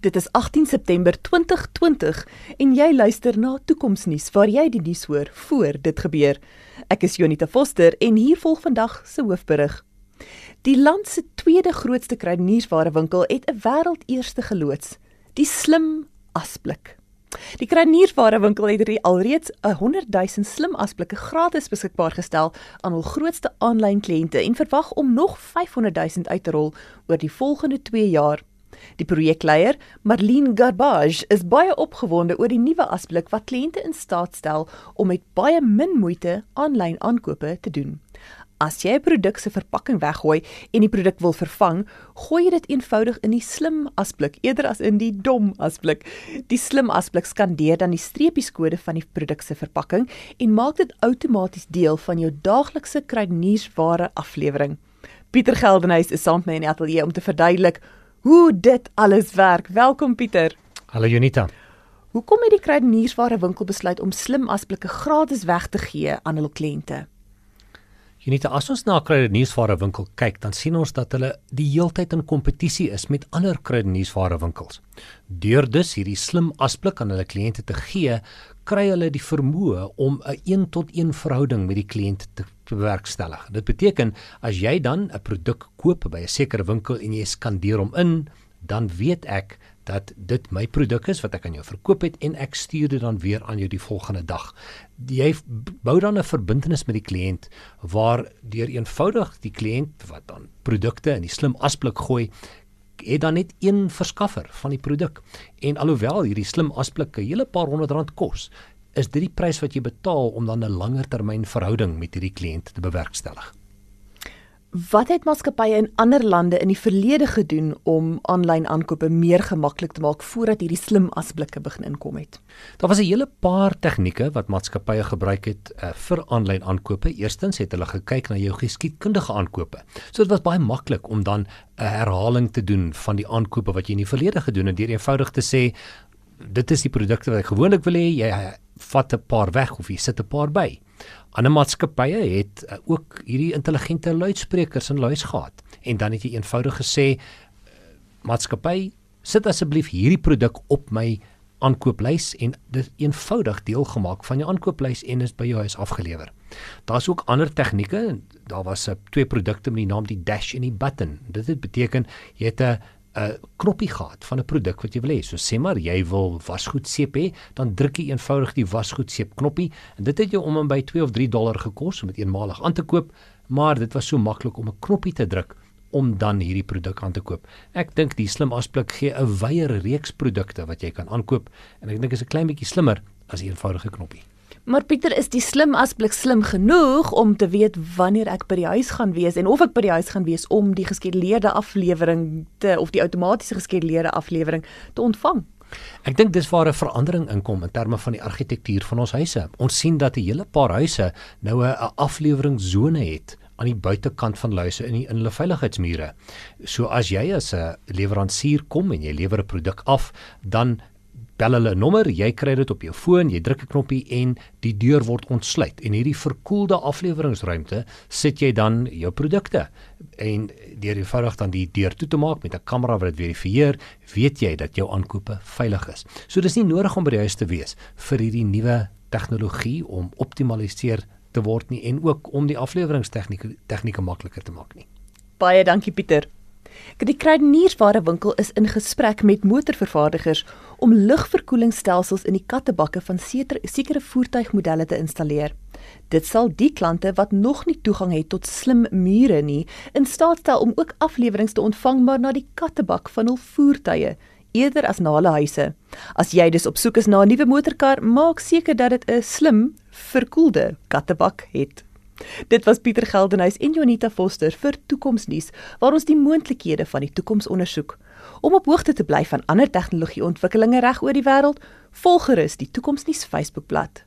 Dit is 18 September 2020 en jy luister na Toekomsnuus waar jy die nuus hoor voor dit gebeur. Ek is Jonita Foster en hier volg vandag se hoofberig. Die land se tweede grootste kruidenierswarewinkel het 'n wêreldeerste geloods, die Slim Asblik. Die kruidenierswarewinkel het alreeds 'n 100 000 slim asblikke gratis beskikbaar gestel aan hul grootste aanlyn kliënte en verwag om nog 500 000 uit te rol oor die volgende 2 jaar. Die projekleier, Marlene Garbage, is baie opgewonde oor die nuwe asblik wat kliënte in staat stel om met baie min moeite aanlyn aankope te doen. As jy 'n produk se verpakking weggooi en die produk wil vervang, gooi jy dit eenvoudig in die slim asblik eerder as in die dom asblik. Die slim asblik skandeer dan die streepieskode van die produk se verpakking en maak dit outomaties deel van jou daaglikse kruideniersware aflewering. Pieter Geldenhuys is saam met my in die ateljee om te verduidelik hoe dit alles werk. Welkom Pieter. Hallo Jonita. Hoekom het die kruideniersware winkel besluit om slim asblikke gratis weg te gee aan hul kliënte? Jonita, as ons na kruideniersware winkel kyk, dan sien ons dat hulle die heeltyd in kompetisie is met ander kruideniersware winkels. Deur dus hierdie slim asblik aan hulle kliënte te gee, kry hulle die vermoë om 'n 1 tot 1 verhouding met die kliënt te bewerkstellig. Dit beteken as jy dan 'n produk koop by 'n sekere winkel en jy skandeer hom in, dan weet ek dat dit my produk is wat ek aan jou verkoop het en ek stuur dit dan weer aan jou die volgende dag. Jy bou dan 'n verbintenis met die kliënt waar deur eenvoudig die kliënt wat dan produkte in die slim asblik gooi het dan net een verskaffer van die produk. En alhoewel hierdie slim asblikke 'n hele paar honderd rand kos, is dit die prys wat jy betaal om dan 'n langer termyn verhouding met hierdie kliënt te bewerkstellig. Wat het maatskappye in ander lande in die verlede gedoen om aanlyn aankope meer gemaklik te maak voordat hierdie slim asblikke begin inkom het? Daar was 'n hele paar tegnieke wat maatskappye gebruik het uh, vir aanlyn aankope. Eerstens het hulle gekyk na jou geskiedkundige aankope. So dit was baie maklik om dan 'n herhaling te doen van die aankope wat jy in die verlede gedoen het deur eenvoudig te sê dit is die produkte wat ek gewoonlik wil hê, jy vat 'n paar weg of jy sit 'n paar by. Ander maatskappye het uh, ook hierdie intelligente luidsprekers in luis gehad en dan het jy eenvoudig gesê uh, maatskappy sit asseblief hierdie produk op my aankooplys en dit eenvoudig deel gemaak van jou aankooplys en is by jou huis afgelewer. Daar's ook ander tegnieke. Daar was uh, twee produkte met die naam die Dash en die Button. Dit beteken jy het 'n 'n knoppie gehad van 'n produk wat jy wil hê. So sê maar jy wil wasgoedseep hê, dan druk jy eenvoudig die wasgoedseep knoppie en dit het jou om en by 2 of 3 dollar gekos om dit eenmalig aan te koop, maar dit was so maklik om 'n knoppie te druk om dan hierdie produk aan te koop. Ek dink die slim asblik gee 'n wye reeks produkte wat jy kan aankoop en ek dink is 'n klein bietjie slimmer as 'n eenvoudige knoppie. Maar Pieter, is die slim asblik slim genoeg om te weet wanneer ek by die huis gaan wees en of ek by die huis gaan wees om die geskeduleerde aflewering te of die outomatiese geskeduleerde aflewering te ontvang? Ek dink dis waar 'n verandering inkom in terme van die argitektuur van ons huise. Ons sien dat 'n hele paar huise nou 'n afleweringszone het aan die buitekant van huise in die, in hulle veiligheidsmure. So as jy as 'n leweransier kom en jy lewer 'n produk af, dan bel hulle 'n nommer, jy kry dit op jou foon, jy druk 'n knoppie en die deur word ontsluit. En hierdie verkoelde afleweringsruimte sit jy dan jou produkte en deur eenvoudig dan die deur toe te maak met 'n kamera wat dit verifieer, weet jy dat jou aankope veilig is. So dis nie nodig om by die huis te wees vir hierdie nuwe tegnologie om optimaliseer te word nie en ook om die afleweringstegnieke tegnieke makliker te maak nie. Baie dankie Pieter. Die kruideniersware winkel is in gesprek met motorvervaardigers om lugverkoelingsstelsels in die kattebakke van sekere voertuigmodelle te installeer. Dit sal die klante wat nog nie toegang het tot slim mure nie, in staat stel om ook afleweringe te ontvang maar na die kattebak van hul voertuie eerder as na hulle huise. As jy dus op soek is na 'n nuwe motorkar, maak seker dat dit 'n slim verkoelde kattebak het. Dit was Pieter Geldenhuys en Jonita Foster vir Toekomsnuus waar ons die moontlikhede van die toekoms ondersoek. Om op hoogte te bly van ander tegnologieontwikkelinge reg oor die wêreld, volg gerus die Toekomsnuus Facebookblad.